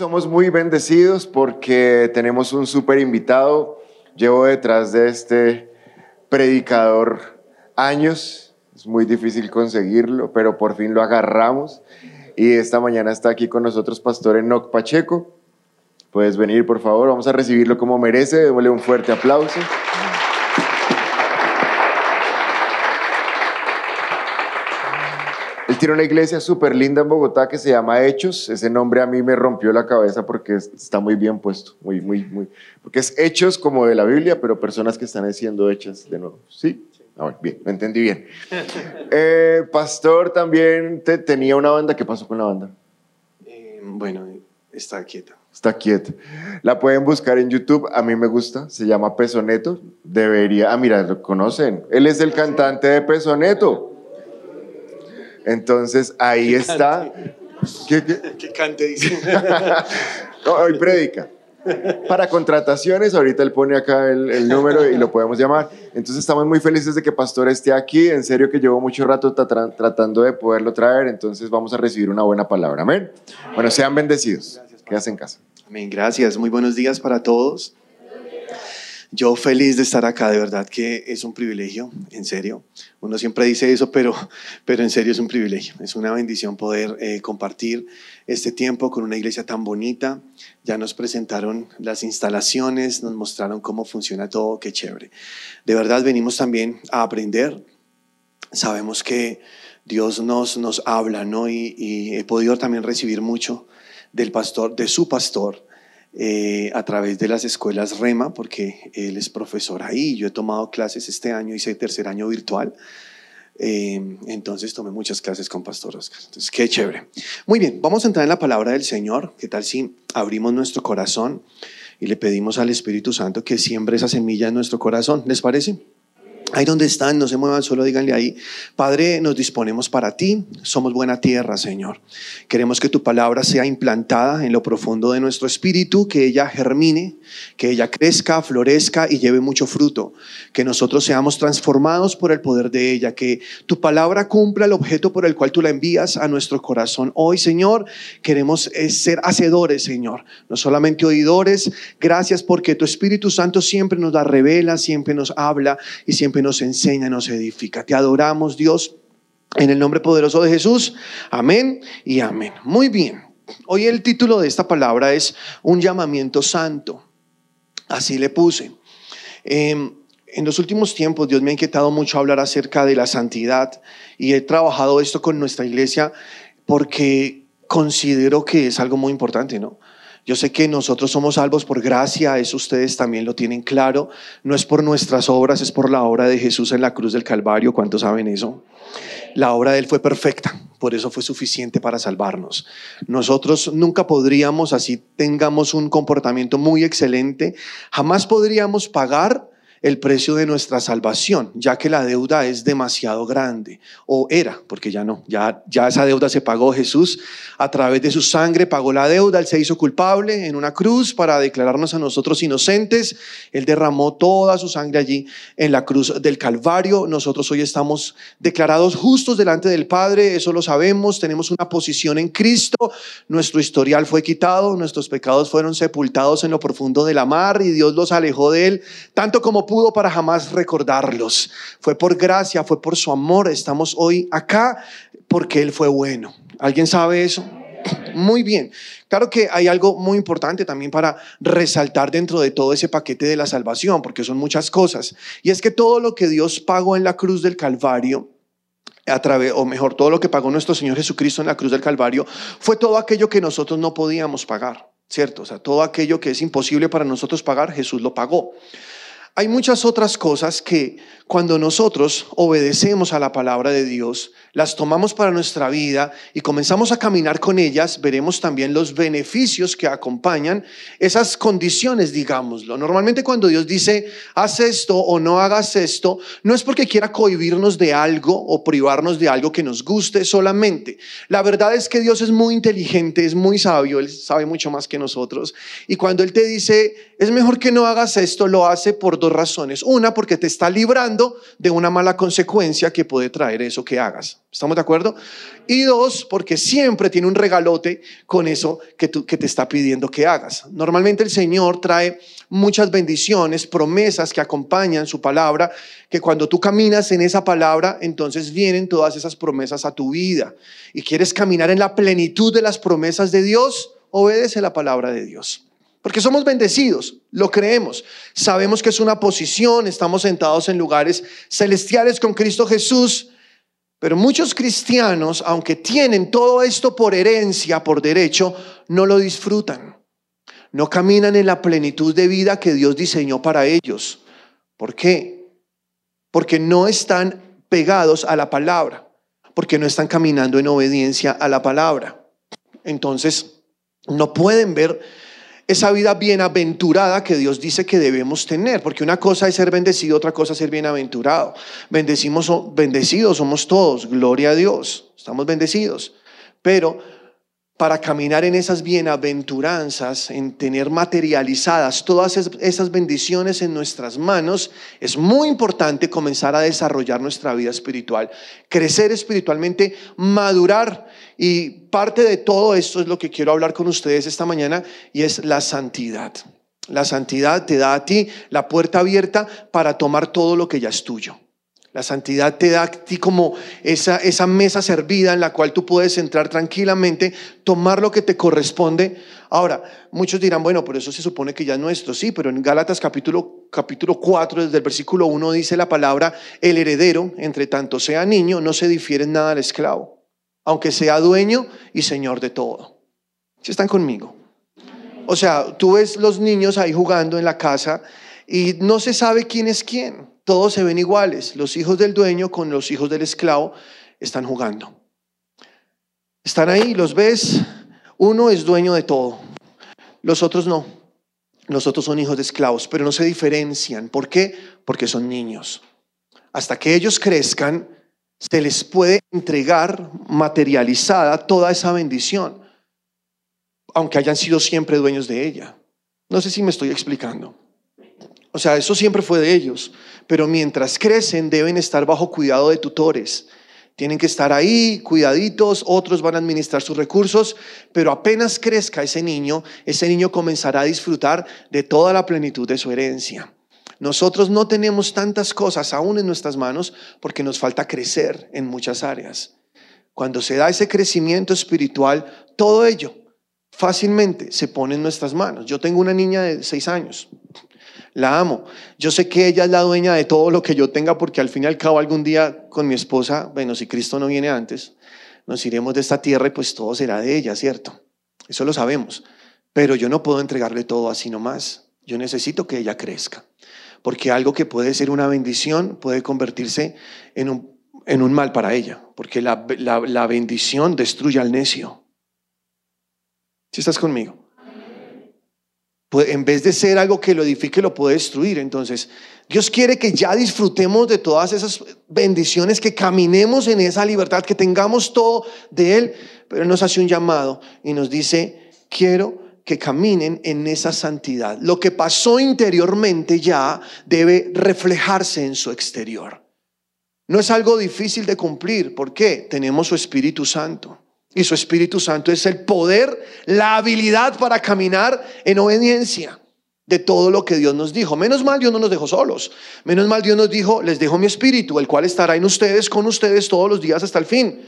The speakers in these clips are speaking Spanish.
somos muy bendecidos porque tenemos un súper invitado. Llevo detrás de este predicador años. Es muy difícil conseguirlo, pero por fin lo agarramos. Y esta mañana está aquí con nosotros Pastor Enoch Pacheco. Puedes venir, por favor. Vamos a recibirlo como merece. Démosle un fuerte aplauso. Él tiene una iglesia súper linda en Bogotá que se llama Hechos. Ese nombre a mí me rompió la cabeza porque es- está muy bien puesto. Muy, muy, muy. Porque es Hechos como de la Biblia, pero personas que están siendo hechas de nuevo. ¿Sí? Ah, bien, lo entendí bien. Eh, Pastor también te- tenía una banda. ¿Qué pasó con la banda? Eh, bueno, está quieta. Está quieta. La pueden buscar en YouTube. A mí me gusta. Se llama Pesoneto. Debería. Ah, mira, lo conocen. Él es el cantante de Pesoneto. Entonces ahí está. ¿Qué, cante, dice. No, hoy predica. Para contrataciones, ahorita él pone acá el, el número y lo podemos llamar. Entonces estamos muy felices de que Pastor esté aquí. En serio que llevo mucho rato tra- tratando de poderlo traer. Entonces vamos a recibir una buena palabra. Amén. Bueno, sean bendecidos. Quédase en casa. Amén, gracias. Muy buenos días para todos. Yo feliz de estar acá, de verdad que es un privilegio, en serio. Uno siempre dice eso, pero, pero en serio es un privilegio. Es una bendición poder eh, compartir este tiempo con una iglesia tan bonita. Ya nos presentaron las instalaciones, nos mostraron cómo funciona todo, qué chévere. De verdad venimos también a aprender. Sabemos que Dios nos, nos habla, ¿no? Y, y he podido también recibir mucho del pastor, de su pastor, eh, a través de las escuelas REMA, porque él es profesor ahí. Yo he tomado clases este año, hice tercer año virtual. Eh, entonces tomé muchas clases con Pastor Oscar. Entonces, qué chévere. Muy bien, vamos a entrar en la palabra del Señor. ¿Qué tal si abrimos nuestro corazón y le pedimos al Espíritu Santo que siembre esa semilla en nuestro corazón? ¿Les parece? Ahí donde están, no se muevan, solo díganle ahí, Padre, nos disponemos para ti, somos buena tierra, Señor. Queremos que tu palabra sea implantada en lo profundo de nuestro espíritu, que ella germine, que ella crezca, florezca y lleve mucho fruto, que nosotros seamos transformados por el poder de ella, que tu palabra cumpla el objeto por el cual tú la envías a nuestro corazón. Hoy, Señor, queremos eh, ser hacedores, Señor, no solamente oidores. Gracias porque tu Espíritu Santo siempre nos da revela, siempre nos habla y siempre nos enseña, nos edifica. Te adoramos, Dios, en el nombre poderoso de Jesús. Amén y amén. Muy bien. Hoy el título de esta palabra es un llamamiento santo. Así le puse. Eh, en los últimos tiempos Dios me ha inquietado mucho hablar acerca de la santidad y he trabajado esto con nuestra iglesia porque considero que es algo muy importante, ¿no? Yo sé que nosotros somos salvos por gracia, eso ustedes también lo tienen claro. No es por nuestras obras, es por la obra de Jesús en la cruz del Calvario. ¿Cuántos saben eso? La obra de Él fue perfecta, por eso fue suficiente para salvarnos. Nosotros nunca podríamos, así tengamos un comportamiento muy excelente, jamás podríamos pagar el precio de nuestra salvación, ya que la deuda es demasiado grande, o era, porque ya no, ya, ya esa deuda se pagó. Jesús a través de su sangre, pagó la deuda, Él se hizo culpable en una cruz para declararnos a nosotros inocentes, Él derramó toda su sangre allí en la cruz del Calvario, nosotros hoy estamos declarados justos delante del Padre, eso lo sabemos, tenemos una posición en Cristo, nuestro historial fue quitado, nuestros pecados fueron sepultados en lo profundo de la mar y Dios los alejó de Él, tanto como pudo para jamás recordarlos. Fue por gracia, fue por su amor. Estamos hoy acá porque Él fue bueno. ¿Alguien sabe eso? Muy bien. Claro que hay algo muy importante también para resaltar dentro de todo ese paquete de la salvación, porque son muchas cosas. Y es que todo lo que Dios pagó en la cruz del Calvario, a través, o mejor, todo lo que pagó nuestro Señor Jesucristo en la cruz del Calvario, fue todo aquello que nosotros no podíamos pagar, ¿cierto? O sea, todo aquello que es imposible para nosotros pagar, Jesús lo pagó. Hay muchas otras cosas que cuando nosotros obedecemos a la palabra de Dios, las tomamos para nuestra vida y comenzamos a caminar con ellas, veremos también los beneficios que acompañan esas condiciones, digámoslo. Normalmente cuando Dios dice, haz esto o no hagas esto, no es porque quiera cohibirnos de algo o privarnos de algo que nos guste solamente. La verdad es que Dios es muy inteligente, es muy sabio, Él sabe mucho más que nosotros. Y cuando Él te dice, es mejor que no hagas esto, lo hace por dos razones. Una, porque te está librando de una mala consecuencia que puede traer eso que hagas. ¿Estamos de acuerdo? Y dos, porque siempre tiene un regalote con eso que, tú, que te está pidiendo que hagas. Normalmente el Señor trae muchas bendiciones, promesas que acompañan su palabra, que cuando tú caminas en esa palabra, entonces vienen todas esas promesas a tu vida. Y quieres caminar en la plenitud de las promesas de Dios, obedece la palabra de Dios. Porque somos bendecidos, lo creemos. Sabemos que es una posición, estamos sentados en lugares celestiales con Cristo Jesús. Pero muchos cristianos, aunque tienen todo esto por herencia, por derecho, no lo disfrutan. No caminan en la plenitud de vida que Dios diseñó para ellos. ¿Por qué? Porque no están pegados a la palabra, porque no están caminando en obediencia a la palabra. Entonces, no pueden ver esa vida bienaventurada que Dios dice que debemos tener, porque una cosa es ser bendecido, otra cosa es ser bienaventurado. Bendecimos, bendecidos somos todos, gloria a Dios, estamos bendecidos. Pero para caminar en esas bienaventuranzas, en tener materializadas todas esas bendiciones en nuestras manos, es muy importante comenzar a desarrollar nuestra vida espiritual, crecer espiritualmente, madurar. Y parte de todo esto es lo que quiero hablar con ustedes esta mañana y es la santidad. La santidad te da a ti la puerta abierta para tomar todo lo que ya es tuyo. La santidad te da a ti como esa, esa mesa servida en la cual tú puedes entrar tranquilamente, tomar lo que te corresponde. Ahora, muchos dirán, bueno, por eso se supone que ya es nuestro. Sí, pero en Gálatas capítulo, capítulo 4, desde el versículo 1 dice la palabra, el heredero, entre tanto sea niño, no se difiere en nada al esclavo, aunque sea dueño y señor de todo. Si están conmigo? O sea, tú ves los niños ahí jugando en la casa y no se sabe quién es quién todos se ven iguales. Los hijos del dueño con los hijos del esclavo están jugando. Están ahí, los ves. Uno es dueño de todo. Los otros no. Los otros son hijos de esclavos, pero no se diferencian. ¿Por qué? Porque son niños. Hasta que ellos crezcan, se les puede entregar materializada toda esa bendición, aunque hayan sido siempre dueños de ella. No sé si me estoy explicando. O sea, eso siempre fue de ellos pero mientras crecen deben estar bajo cuidado de tutores. Tienen que estar ahí, cuidaditos, otros van a administrar sus recursos, pero apenas crezca ese niño, ese niño comenzará a disfrutar de toda la plenitud de su herencia. Nosotros no tenemos tantas cosas aún en nuestras manos porque nos falta crecer en muchas áreas. Cuando se da ese crecimiento espiritual, todo ello fácilmente se pone en nuestras manos. Yo tengo una niña de seis años, la amo. Yo sé que ella es la dueña de todo lo que yo tenga porque al fin y al cabo algún día con mi esposa, bueno, si Cristo no viene antes, nos iremos de esta tierra y pues todo será de ella, ¿cierto? Eso lo sabemos. Pero yo no puedo entregarle todo así nomás. Yo necesito que ella crezca. Porque algo que puede ser una bendición puede convertirse en un, en un mal para ella. Porque la, la, la bendición destruye al necio. Si estás conmigo? En vez de ser algo que lo edifique, lo puede destruir. Entonces, Dios quiere que ya disfrutemos de todas esas bendiciones, que caminemos en esa libertad, que tengamos todo de Él, pero Él nos hace un llamado y nos dice, quiero que caminen en esa santidad. Lo que pasó interiormente ya debe reflejarse en su exterior. No es algo difícil de cumplir. ¿Por qué? Tenemos su Espíritu Santo. Y su Espíritu Santo es el poder, la habilidad para caminar en obediencia de todo lo que Dios nos dijo. Menos mal Dios no nos dejó solos. Menos mal Dios nos dijo, les dejo mi Espíritu, el cual estará en ustedes, con ustedes todos los días hasta el fin.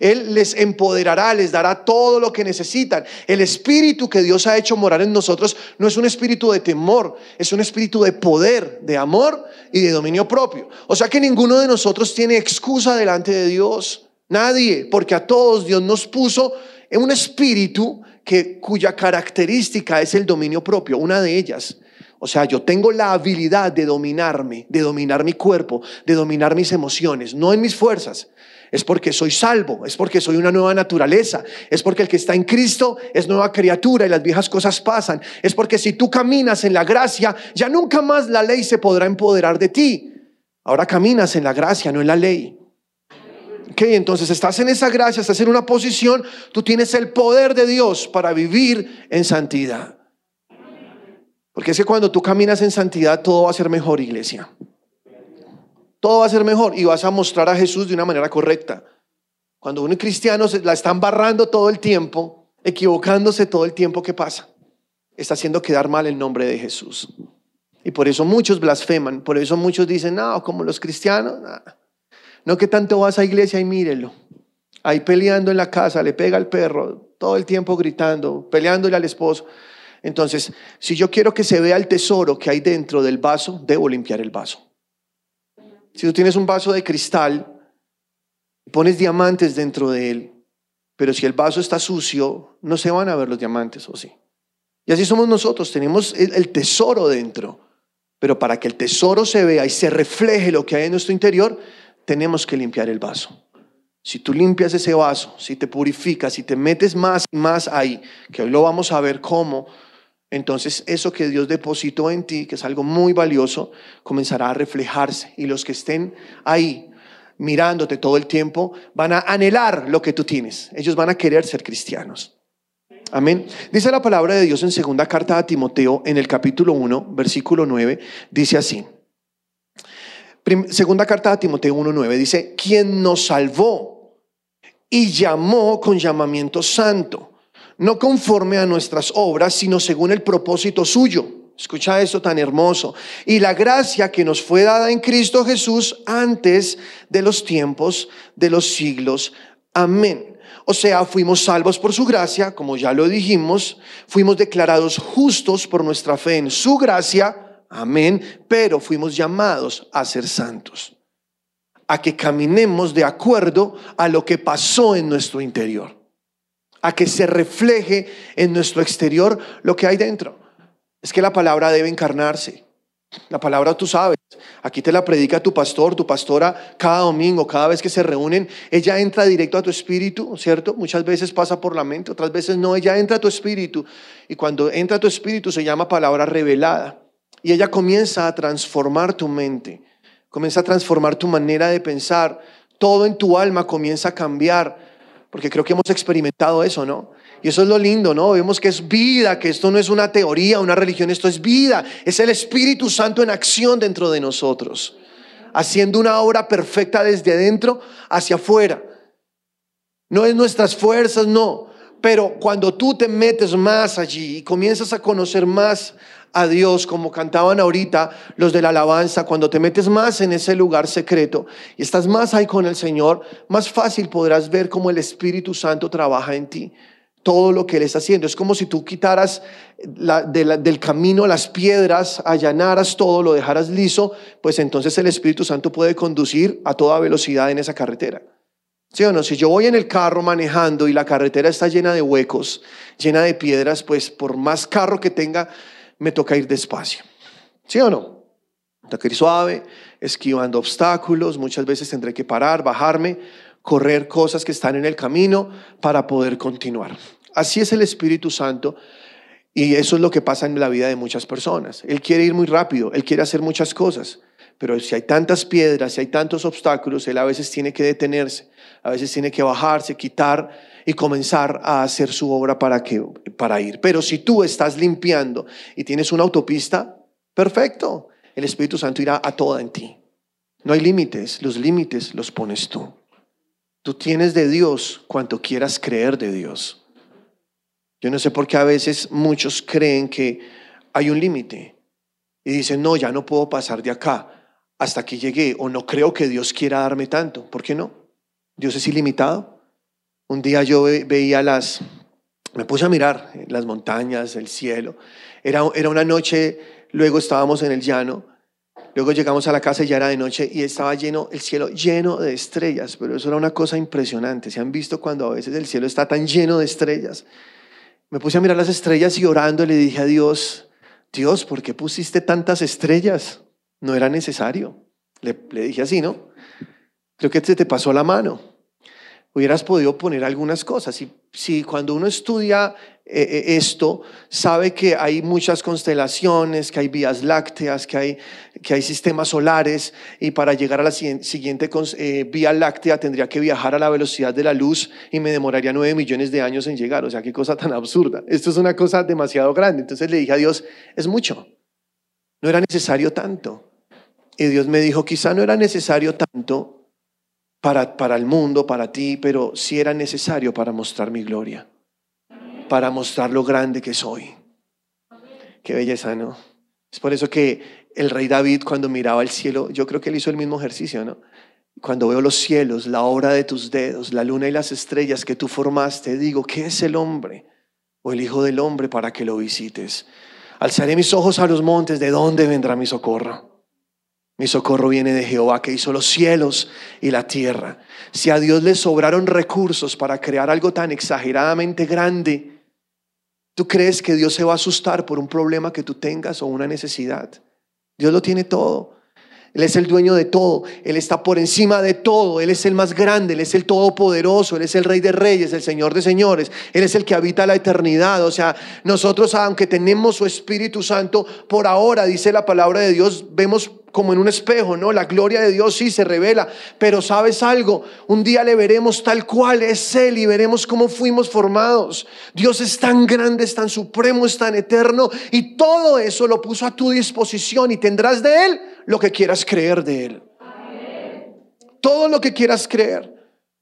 Él les empoderará, les dará todo lo que necesitan. El espíritu que Dios ha hecho morar en nosotros no es un espíritu de temor, es un espíritu de poder, de amor y de dominio propio. O sea que ninguno de nosotros tiene excusa delante de Dios. Nadie, porque a todos Dios nos puso en un espíritu que, cuya característica es el dominio propio, una de ellas. O sea, yo tengo la habilidad de dominarme, de dominar mi cuerpo, de dominar mis emociones, no en mis fuerzas. Es porque soy salvo, es porque soy una nueva naturaleza, es porque el que está en Cristo es nueva criatura y las viejas cosas pasan. Es porque si tú caminas en la gracia, ya nunca más la ley se podrá empoderar de ti. Ahora caminas en la gracia, no en la ley. Entonces estás en esa gracia, estás en una posición, tú tienes el poder de Dios para vivir en santidad. Porque es que cuando tú caminas en santidad, todo va a ser mejor, iglesia. Todo va a ser mejor y vas a mostrar a Jesús de una manera correcta. Cuando un cristiano se la están barrando todo el tiempo, equivocándose todo el tiempo que pasa, está haciendo quedar mal el nombre de Jesús. Y por eso muchos blasfeman, por eso muchos dicen, no, como los cristianos, nah. No que tanto vas a iglesia y mírelo. Ahí peleando en la casa, le pega al perro, todo el tiempo gritando, peleándole al esposo. Entonces, si yo quiero que se vea el tesoro que hay dentro del vaso, debo limpiar el vaso. Si tú tienes un vaso de cristal, pones diamantes dentro de él, pero si el vaso está sucio, no se van a ver los diamantes, ¿o sí? Y así somos nosotros, tenemos el, tesoro dentro, pero para que el tesoro se vea y se refleje lo que hay en nuestro interior, tenemos que limpiar el vaso. Si tú limpias ese vaso, si te purificas, si te metes más y más ahí, que hoy lo vamos a ver cómo, entonces eso que Dios depositó en ti, que es algo muy valioso, comenzará a reflejarse. Y los que estén ahí mirándote todo el tiempo van a anhelar lo que tú tienes. Ellos van a querer ser cristianos. Amén. Dice la palabra de Dios en segunda carta a Timoteo, en el capítulo 1, versículo 9, dice así. Segunda carta a Timoteo 1.9 dice, quien nos salvó y llamó con llamamiento santo, no conforme a nuestras obras, sino según el propósito suyo. Escucha esto tan hermoso. Y la gracia que nos fue dada en Cristo Jesús antes de los tiempos de los siglos. Amén. O sea, fuimos salvos por su gracia, como ya lo dijimos, fuimos declarados justos por nuestra fe en su gracia, Amén. Pero fuimos llamados a ser santos. A que caminemos de acuerdo a lo que pasó en nuestro interior. A que se refleje en nuestro exterior lo que hay dentro. Es que la palabra debe encarnarse. La palabra tú sabes. Aquí te la predica tu pastor, tu pastora, cada domingo, cada vez que se reúnen, ella entra directo a tu espíritu, ¿cierto? Muchas veces pasa por la mente, otras veces no, ella entra a tu espíritu. Y cuando entra a tu espíritu se llama palabra revelada. Y ella comienza a transformar tu mente, comienza a transformar tu manera de pensar. Todo en tu alma comienza a cambiar, porque creo que hemos experimentado eso, ¿no? Y eso es lo lindo, ¿no? Vemos que es vida, que esto no es una teoría, una religión, esto es vida. Es el Espíritu Santo en acción dentro de nosotros, haciendo una obra perfecta desde adentro hacia afuera. No es nuestras fuerzas, no. Pero cuando tú te metes más allí y comienzas a conocer más a Dios, como cantaban ahorita los de la alabanza, cuando te metes más en ese lugar secreto y estás más ahí con el Señor, más fácil podrás ver cómo el Espíritu Santo trabaja en ti. Todo lo que Él está haciendo. Es como si tú quitaras la- de la- del camino las piedras, allanaras todo, lo dejaras liso, pues entonces el Espíritu Santo puede conducir a toda velocidad en esa carretera. ¿Sí no? Si yo voy en el carro manejando y la carretera está llena de huecos, llena de piedras, pues por más carro que tenga, me toca ir despacio. ¿Sí o no? Toca ir suave, esquivando obstáculos, muchas veces tendré que parar, bajarme, correr cosas que están en el camino para poder continuar. Así es el Espíritu Santo y eso es lo que pasa en la vida de muchas personas. Él quiere ir muy rápido, él quiere hacer muchas cosas, pero si hay tantas piedras, si hay tantos obstáculos, él a veces tiene que detenerse, a veces tiene que bajarse, quitar y comenzar a hacer su obra para, que, para ir. Pero si tú estás limpiando y tienes una autopista, perfecto, el Espíritu Santo irá a toda en ti. No hay límites, los límites los pones tú. Tú tienes de Dios cuanto quieras creer de Dios. Yo no sé por qué a veces muchos creen que hay un límite y dicen, no, ya no puedo pasar de acá hasta aquí llegué o no creo que Dios quiera darme tanto. ¿Por qué no? Dios es ilimitado. Un día yo ve- veía las, me puse a mirar las montañas, el cielo. Era, era una noche, luego estábamos en el llano, luego llegamos a la casa y ya era de noche y estaba lleno, el cielo lleno de estrellas, pero eso era una cosa impresionante. ¿Se han visto cuando a veces el cielo está tan lleno de estrellas? Me puse a mirar las estrellas y orando le dije a Dios, Dios, ¿por qué pusiste tantas estrellas? No era necesario. Le, dije así, ¿no? Creo que se te pasó la mano. Hubieras podido poner algunas cosas. Si, cuando uno estudia eh, eh, esto, sabe que hay muchas constelaciones, que hay vías lácteas, que hay, que hay sistemas solares, y para llegar a la siguiente, eh, vía láctea tendría que viajar a la velocidad de la luz y me demoraría nueve millones de años en llegar. O sea, qué cosa tan absurda. Esto es una cosa demasiado grande. Entonces le dije a Dios, es mucho. No era necesario tanto. Y Dios me dijo, quizá no era necesario tanto para, para el mundo, para ti, pero sí era necesario para mostrar mi gloria, para mostrar lo grande que soy. Qué belleza, ¿no? Es por eso que el rey David cuando miraba el cielo, yo creo que él hizo el mismo ejercicio, ¿no? Cuando veo los cielos, la obra de tus dedos, la luna y las estrellas que tú formaste, digo, ¿qué es el hombre o el hijo del hombre para que lo visites? Alzaré mis ojos a los montes, ¿de dónde vendrá mi socorro? Mi socorro viene de Jehová que hizo los cielos y la tierra. Si a Dios le sobraron recursos para crear algo tan exageradamente grande, ¿tú crees que Dios se va a asustar por un problema que tú tengas o una necesidad? Dios lo tiene todo. Él es el dueño de todo. Él está por encima de todo. Él es el más grande. Él es el todopoderoso. Él es el rey de reyes, el señor de señores. Él es el que habita la eternidad. O sea, nosotros, aunque tenemos su Espíritu Santo, por ahora, dice la palabra de Dios, vemos como en un espejo, ¿no? La gloria de Dios sí se revela, pero sabes algo, un día le veremos tal cual es Él y veremos cómo fuimos formados. Dios es tan grande, es tan supremo, es tan eterno y todo eso lo puso a tu disposición y tendrás de Él lo que quieras creer de Él. Todo lo que quieras creer.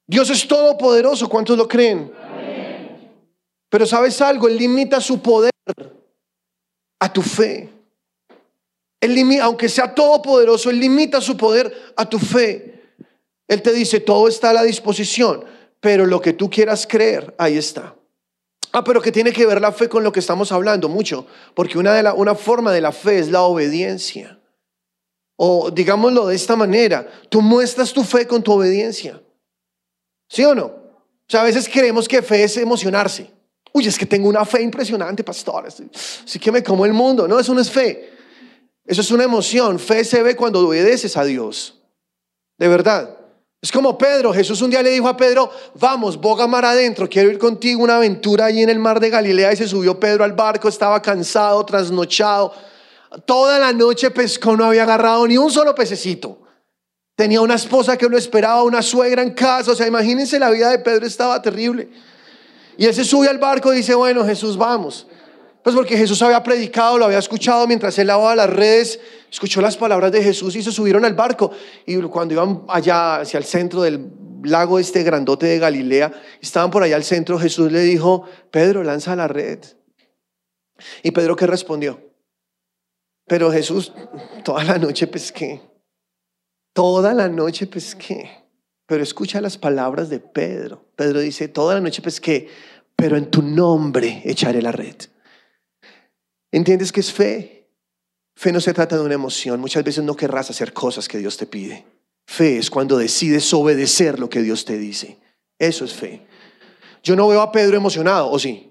Dios es todopoderoso, ¿cuántos lo creen? Pero sabes algo, Él limita su poder a tu fe. Aunque sea todopoderoso, Él limita su poder a tu fe. Él te dice, todo está a la disposición, pero lo que tú quieras creer, ahí está. Ah, pero que tiene que ver la fe con lo que estamos hablando mucho, porque una, de la, una forma de la fe es la obediencia. O digámoslo de esta manera, tú muestras tu fe con tu obediencia. ¿Sí o no? O sea, a veces creemos que fe es emocionarse. Uy, es que tengo una fe impresionante, pastor. Así que me como el mundo. No, eso no es fe. Eso es una emoción. Fe se ve cuando obedeces a Dios. De verdad. Es como Pedro. Jesús un día le dijo a Pedro, vamos, boga mar adentro, quiero ir contigo una aventura allí en el mar de Galilea. Y se subió Pedro al barco, estaba cansado, trasnochado. Toda la noche pescó, no había agarrado ni un solo pececito. Tenía una esposa que lo esperaba, una suegra en casa. O sea, imagínense la vida de Pedro estaba terrible. Y él se sube al barco y dice, bueno, Jesús, vamos. Pues porque Jesús había predicado, lo había escuchado mientras él lavaba las redes, escuchó las palabras de Jesús y se subieron al barco. Y cuando iban allá hacia el centro del lago este grandote de Galilea, estaban por allá al centro, Jesús le dijo, Pedro, lanza la red. ¿Y Pedro qué respondió? Pero Jesús, toda la noche pesqué. Toda la noche pesqué. Pero escucha las palabras de Pedro. Pedro dice, toda la noche pesqué, pero en tu nombre echaré la red. ¿Entiendes que es fe? Fe no se trata de una emoción. Muchas veces no querrás hacer cosas que Dios te pide. Fe es cuando decides obedecer lo que Dios te dice. Eso es fe. Yo no veo a Pedro emocionado, ¿o sí?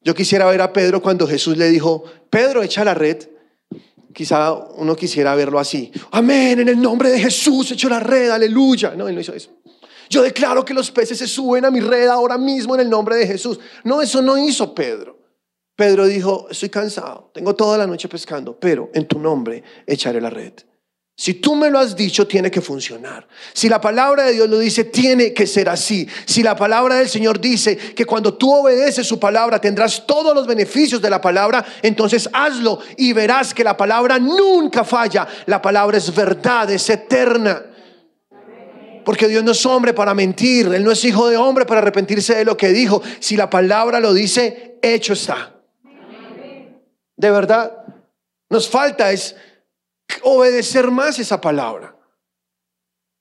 Yo quisiera ver a Pedro cuando Jesús le dijo, Pedro, echa la red. Quizá uno quisiera verlo así. Amén, en el nombre de Jesús, echo la red, aleluya. No, él no hizo eso. Yo declaro que los peces se suben a mi red ahora mismo en el nombre de Jesús. No, eso no hizo Pedro. Pedro dijo, estoy cansado, tengo toda la noche pescando, pero en tu nombre echaré la red. Si tú me lo has dicho, tiene que funcionar. Si la palabra de Dios lo dice, tiene que ser así. Si la palabra del Señor dice que cuando tú obedeces su palabra tendrás todos los beneficios de la palabra, entonces hazlo y verás que la palabra nunca falla. La palabra es verdad, es eterna. Porque Dios no es hombre para mentir, Él no es hijo de hombre para arrepentirse de lo que dijo. Si la palabra lo dice, hecho está. De verdad, nos falta es obedecer más esa palabra.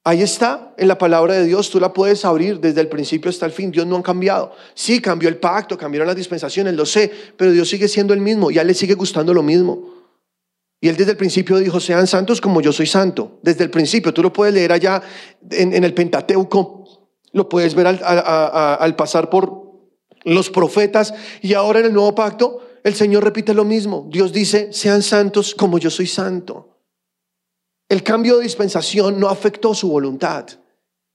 Ahí está, en la palabra de Dios, tú la puedes abrir desde el principio hasta el fin. Dios no ha cambiado. Sí, cambió el pacto, cambiaron las dispensaciones, lo sé, pero Dios sigue siendo el mismo y a Él le sigue gustando lo mismo. Y Él desde el principio dijo, sean santos como yo soy santo. Desde el principio, tú lo puedes leer allá en, el Pentateuco, lo puedes ver al pasar por los profetas y ahora en el nuevo pacto, el Señor repite lo mismo. Dios dice, sean santos como yo soy santo. El cambio de dispensación no afectó su voluntad.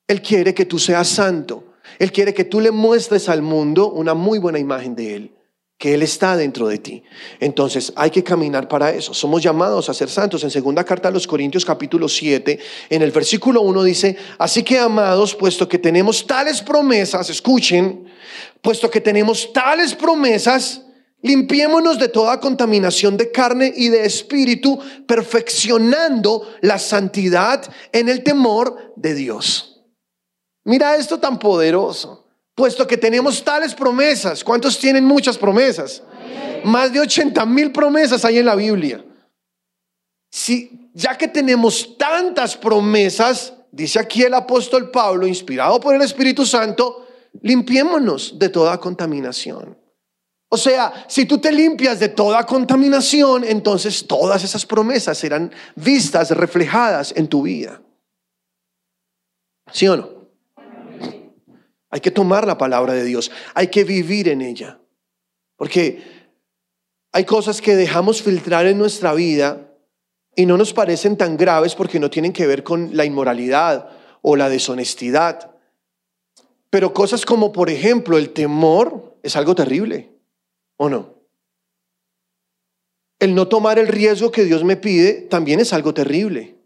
Él quiere que tú seas santo. Él quiere que tú le muestres al mundo una muy buena imagen de Él, que Él está dentro de ti. Entonces hay que caminar para eso. Somos llamados a ser santos. En segunda carta a los Corintios capítulo 7, en el versículo 1 dice, así que amados, puesto que tenemos tales promesas, escuchen, puesto que tenemos tales promesas, limpiémonos de toda contaminación de carne y de espíritu, perfeccionando la santidad en el temor de Dios. Mira esto tan poderoso. Puesto que tenemos tales promesas, ¿cuántos tienen muchas promesas? Más de 80 mil promesas hay en la Biblia. Si, ya que tenemos tantas promesas, dice aquí el apóstol Pablo, inspirado por el Espíritu Santo, limpiémonos de toda contaminación. O sea, si tú te limpias de toda contaminación, entonces todas esas promesas serán vistas, reflejadas en tu vida. ¿Sí o no? Hay que tomar la palabra de Dios, hay que vivir en ella. Porque hay cosas que dejamos filtrar en nuestra vida y no nos parecen tan graves porque no tienen que ver con la inmoralidad o la deshonestidad. Pero cosas como, por ejemplo, el temor es algo terrible, ¿o no? El no tomar el riesgo que Dios me pide también es algo terrible.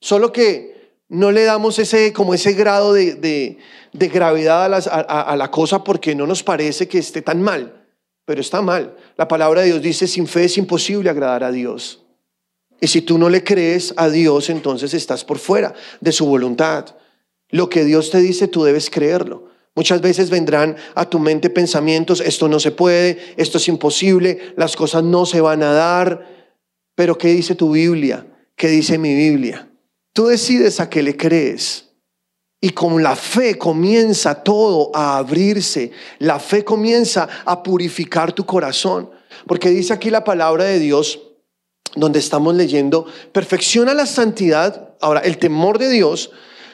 Solo que no le damos ese, como ese grado de, de, de gravedad a, las- a- a- la cosa porque no nos parece que esté tan mal, pero está mal. La palabra de Dios dice, sin fe es imposible agradar a Dios. Y si tú no le crees a Dios, entonces estás por fuera de su voluntad. Lo que Dios te dice, tú debes creerlo. Muchas veces vendrán a tu mente pensamientos, esto no se puede, esto es imposible, las cosas no se van a dar. Pero ¿qué dice tu Biblia? ¿Qué dice mi Biblia? Tú decides a qué le crees. Y con la fe comienza todo a abrirse. La fe comienza a purificar tu corazón. Porque dice aquí la palabra de Dios, donde estamos leyendo, perfecciona la santidad. Ahora, el temor de Dios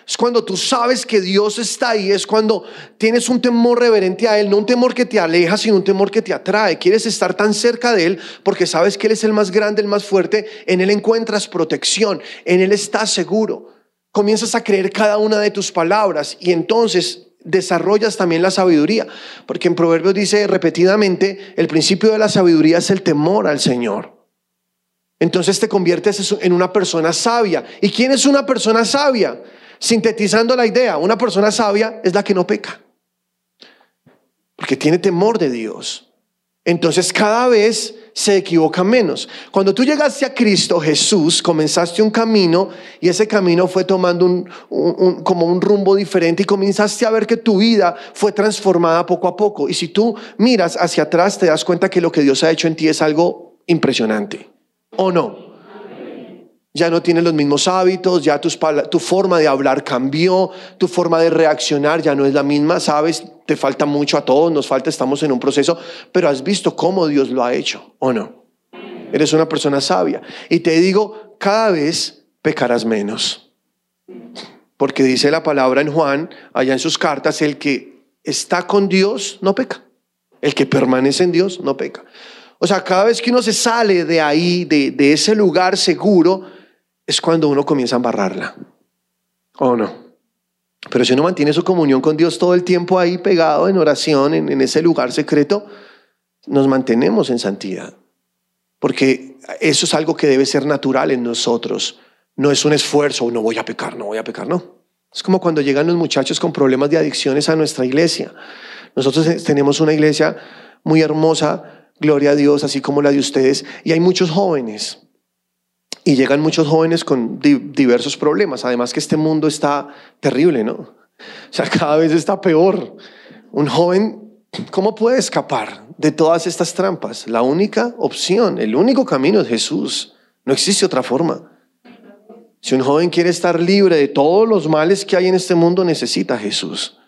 es cuando tú sabes que Dios está ahí, es cuando tienes un temor reverente a Él, no un temor que te aleja, sino un temor que te atrae. Quieres estar tan cerca de Él porque sabes que Él es el más grande, el más fuerte. En Él encuentras protección, en Él estás seguro. Comienzas a creer cada una de tus palabras y entonces desarrollas también la sabiduría, porque en Proverbios dice repetidamente, el principio de la sabiduría es el temor al Señor. Entonces te conviertes en una persona sabia. ¿Y quién es una persona sabia? Sintetizando la idea, una persona sabia es la que no peca, porque tiene temor de Dios. Entonces cada vez se equivoca menos. Cuando tú llegaste a Cristo Jesús, comenzaste un camino y ese camino fue tomando como un rumbo diferente y comenzaste a ver que tu vida fue transformada poco a poco. Y si tú miras hacia atrás, te das cuenta que lo que Dios ha hecho en ti es algo impresionante. ¿O no? Ya no tienes los mismos hábitos, ya tu forma de hablar cambió, tu forma de reaccionar ya no es la misma, sabes, te falta mucho a todos, nos falta, estamos en un proceso, pero has visto cómo Dios lo ha hecho, ¿o no? Eres una persona sabia. Y te digo, cada vez pecarás menos. Porque dice la palabra en Juan, allá en sus cartas, el que está con Dios no peca. El que permanece en Dios no peca. O sea, cada vez que uno se sale de ahí, de ese lugar seguro, es cuando uno comienza a embarrarla. ¿O no? Pero si uno mantiene su comunión con Dios todo el tiempo ahí pegado en oración, en, en ese lugar secreto, nos mantenemos en santidad. Porque eso es algo que debe ser natural en nosotros. No es un esfuerzo, no voy a pecar, no voy a pecar, no. Es como cuando llegan los muchachos con problemas de adicciones a nuestra iglesia. Nosotros tenemos una iglesia muy hermosa, gloria a Dios, así como la de ustedes, y hay muchos jóvenes. Y llegan muchos jóvenes con di- diversos problemas. Además que este mundo está terrible, ¿no? O sea, cada vez está peor. Un joven, ¿cómo puede escapar de todas estas trampas? La única opción, el único camino es Jesús. No existe otra forma. Si un joven quiere estar libre de todos los males que hay en este mundo, necesita a Jesús.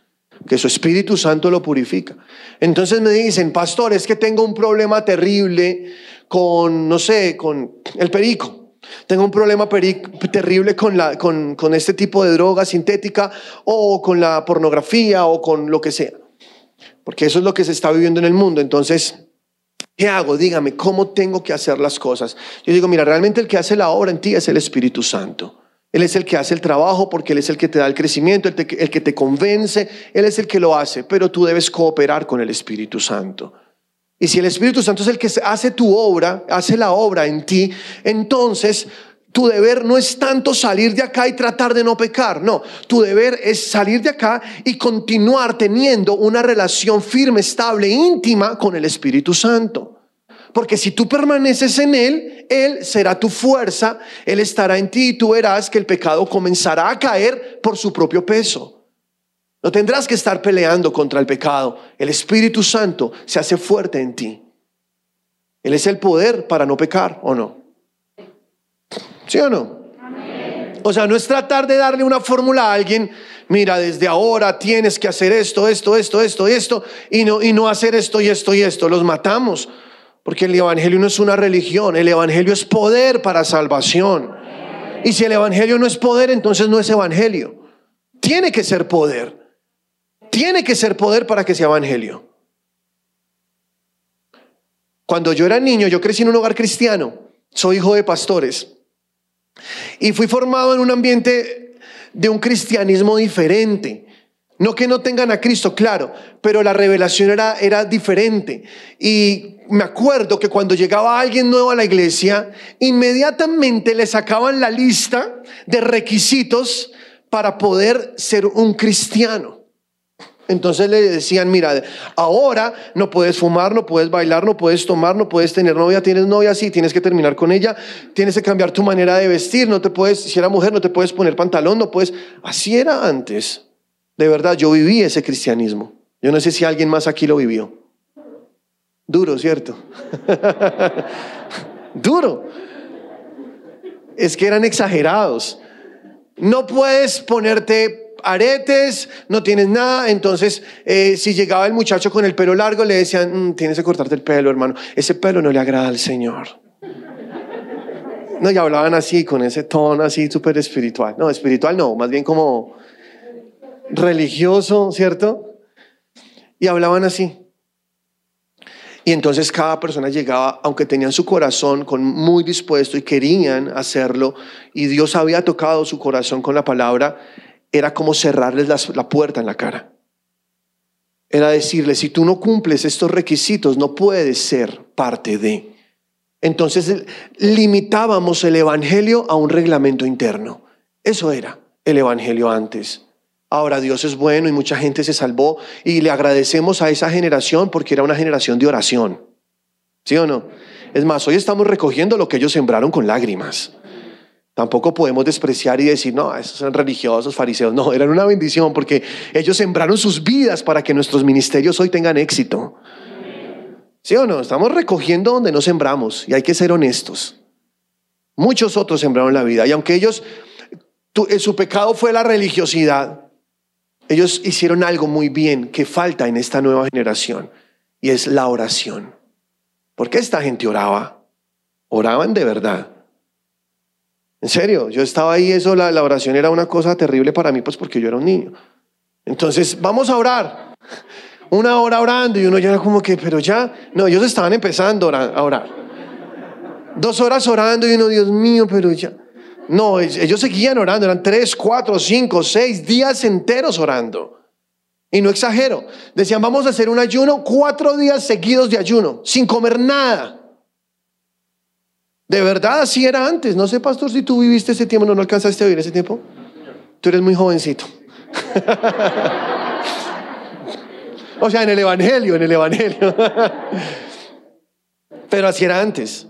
Que su Espíritu Santo lo purifica. Entonces me dicen, pastor, es que tengo un problema terrible con, no sé, con el perico. Tengo un problema terrible con este tipo de droga sintética o con la pornografía o con lo que sea. Porque eso es lo que se está viviendo en el mundo. Entonces, ¿Qué hago? Dígame, ¿cómo tengo que hacer las cosas? Yo digo, mira, realmente el que hace la obra en ti es el Espíritu Santo. Él es el que hace el trabajo porque Él es el que te da el crecimiento, el, te- el que te convence, Él es el que lo hace, pero tú debes cooperar con el Espíritu Santo. Y si el Espíritu Santo es el que hace tu obra, hace la obra en ti, entonces tu deber no es tanto salir de acá y tratar de no pecar, no, tu deber es salir de acá y continuar teniendo una relación firme, estable, íntima con el Espíritu Santo. Porque si tú permaneces en Él, Él será tu fuerza, Él estará en ti y tú verás que el pecado comenzará a caer por su propio peso. No tendrás que estar peleando contra el pecado. El Espíritu Santo se hace fuerte en ti. Él es el poder para no pecar, ¿o no? ¿Sí o no? O sea, no es tratar de darle una fórmula a alguien, mira, desde ahora tienes que hacer esto, esto, esto, esto, esto, y no, y no hacer esto y esto y esto. Los matamos, porque el Evangelio no es una religión, el Evangelio es poder para salvación. Y si el Evangelio no es poder, entonces no es Evangelio. Tiene que ser poder. Tiene que ser poder para que sea Evangelio. Cuando yo era niño, yo crecí en un hogar cristiano, soy hijo de pastores. Y fui formado en un ambiente de un cristianismo diferente. No que no tengan a Cristo, claro, pero la revelación era, era diferente. Y me acuerdo que cuando llegaba alguien nuevo a la iglesia, inmediatamente le sacaban la lista de requisitos para poder ser un cristiano. Entonces le decían, mira, ahora no puedes fumar, no puedes bailar, no puedes tomar, no puedes tener novia, tienes novia, sí, tienes que terminar con ella, tienes que cambiar tu manera de vestir, no te puedes, si era mujer, no te puedes poner pantalón, no puedes. Así era antes. De verdad, yo viví ese cristianismo. Yo no sé si alguien más aquí lo vivió. Duro, ¿cierto? Duro. Es que eran exagerados. No puedes ponerte aretes, no tienes nada. Entonces, eh, si llegaba el muchacho con el pelo largo, le decían, "Mm, tienes que cortarte el pelo, hermano. Ese pelo no le agrada al Señor. No, y hablaban así, con ese tono así súper espiritual. No, espiritual no, más bien como religioso, ¿cierto? Y hablaban así. Y entonces cada persona llegaba, aunque tenían su corazón con muy dispuesto y querían hacerlo, y Dios había tocado su corazón con la palabra, era como cerrarles la puerta en la cara. Era decirles, si tú no cumples estos requisitos, no puedes ser parte de. Entonces limitábamos el Evangelio a un reglamento interno. Eso era el Evangelio antes. Ahora Dios es bueno y mucha gente se salvó y le agradecemos a esa generación porque era una generación de oración. ¿Sí o no? Es más, hoy estamos recogiendo lo que ellos sembraron con lágrimas. Tampoco podemos despreciar y decir, no, esos son religiosos, fariseos. No, eran una bendición porque ellos sembraron sus vidas para que nuestros ministerios hoy tengan éxito. ¿Sí o no? Estamos recogiendo donde no sembramos y hay que ser honestos. Muchos otros sembraron la vida y aunque ellos, eh, su pecado fue la religiosidad, ellos hicieron algo muy bien que falta en esta nueva generación y es la oración. ¿Por qué esta gente oraba? Oraban de verdad. En serio, yo estaba ahí, eso, la, oración era una cosa terrible para mí, pues porque yo era un niño. Entonces, vamos a orar. Una hora orando y uno ya era como que, pero ya, no, ellos estaban empezando a orar. Dos horas orando y uno, Dios mío, pero ya. No, ellos seguían orando, eran tres, cuatro, cinco, seis días enteros orando. Y no exagero, decían, vamos a hacer un ayuno, cuatro días seguidos de ayuno, sin comer nada. De verdad, así era antes. No sé, pastor, si tú viviste ese tiempo, no, no alcanzaste a vivir ese tiempo. Tú eres muy jovencito. o sea, en el Evangelio, en el Evangelio. Pero así era antes.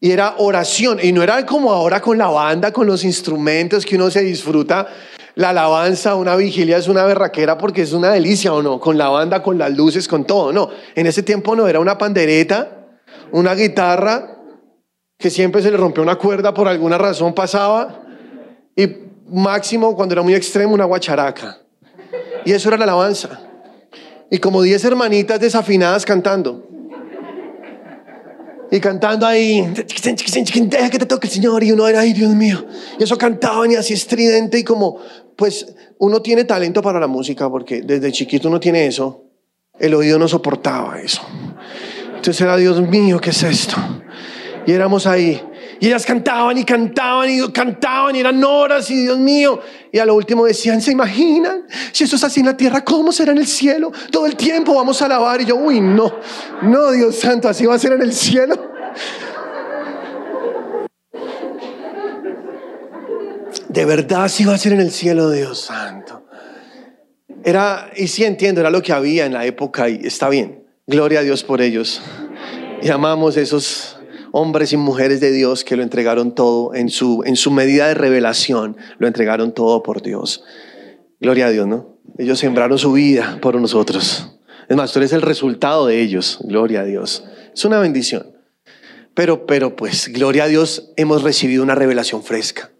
Y era oración. Y no era como ahora con la banda, con los instrumentos que uno se disfruta. La alabanza, una vigilia es una berraquera porque es una delicia o no. Con la banda, con las luces, con todo. No. En ese tiempo no era una pandereta, una guitarra que siempre se le rompió una cuerda por alguna razón pasaba. Y máximo, cuando era muy extremo, una guacharaca. Y eso era la alabanza. Y como 10 hermanitas desafinadas cantando. Y cantando ahí, deja que te toque el Señor. Y uno era, ay Dios mío. Y eso cantaban y así estridente y como, pues uno tiene talento para la música porque desde chiquito uno tiene eso. El oído no soportaba eso. Entonces era, Dios mío, ¿qué es esto? Y éramos ahí. Y ellas cantaban y cantaban y cantaban y eran horas y Dios mío. Y a lo último decían, ¿se imaginan? Si esto es así en la tierra, ¿cómo será en el cielo? Todo el tiempo vamos a alabar. Y yo, uy, no, no, Dios santo, así va a ser en el cielo. De verdad así va a ser en el cielo, Dios santo. Era, y sí entiendo, era lo que había en la época y está bien. Gloria a Dios por ellos. Y amamos esos hombres y mujeres de Dios que lo entregaron todo en su, en su medida de revelación, lo entregaron todo por Dios. Gloria a Dios, ¿no? Ellos sembraron su vida por nosotros. Es más, tú eres el resultado de ellos. Gloria a Dios. Es una bendición. Pero, pero pues, gloria a Dios, hemos recibido una revelación fresca.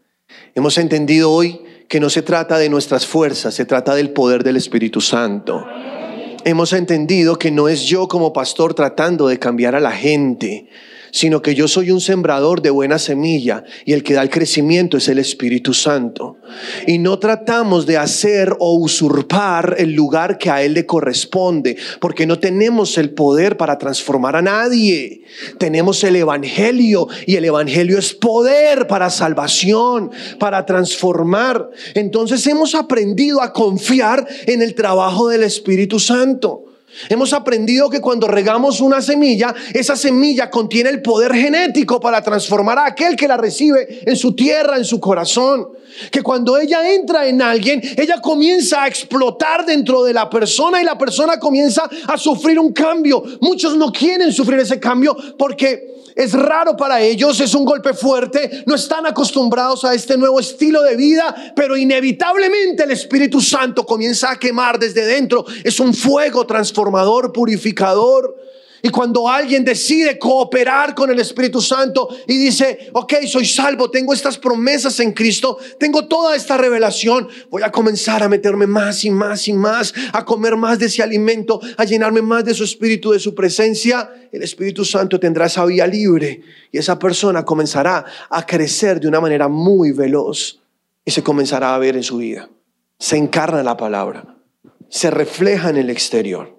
Hemos entendido hoy que no se trata de nuestras fuerzas, se trata del poder del Espíritu Santo. Hemos entendido que no es yo como pastor tratando de cambiar a la gente, sino que yo soy un sembrador de buena semilla y el que da el crecimiento es el Espíritu Santo. Y no tratamos de hacer o usurpar el lugar que a Él le corresponde, porque no tenemos el poder para transformar a nadie. Tenemos el Evangelio y el Evangelio es poder para salvación, para transformar. Entonces hemos aprendido a confiar en el trabajo del Espíritu Santo. Hemos aprendido que cuando regamos una semilla, esa semilla contiene el poder genético para transformar a aquel que la recibe en su tierra, en su corazón. Que cuando ella entra en alguien, ella comienza a explotar dentro de la persona y la persona comienza a sufrir un cambio. Muchos no quieren sufrir ese cambio porque es raro para ellos, es un golpe fuerte, no están acostumbrados a este nuevo estilo de vida, pero inevitablemente el Espíritu Santo comienza a quemar desde dentro. Es un fuego transformador, purificador. Y cuando alguien decide cooperar con el Espíritu Santo y dice, ok, soy salvo, tengo estas promesas en Cristo, tengo toda esta revelación, voy a comenzar a meterme más y más y más, a comer más de ese alimento, a llenarme más de su Espíritu, de su presencia, el Espíritu Santo tendrá esa vía libre y esa persona comenzará a crecer de una manera muy veloz y se comenzará a ver en su vida. Se encarna la palabra, se refleja en el exterior.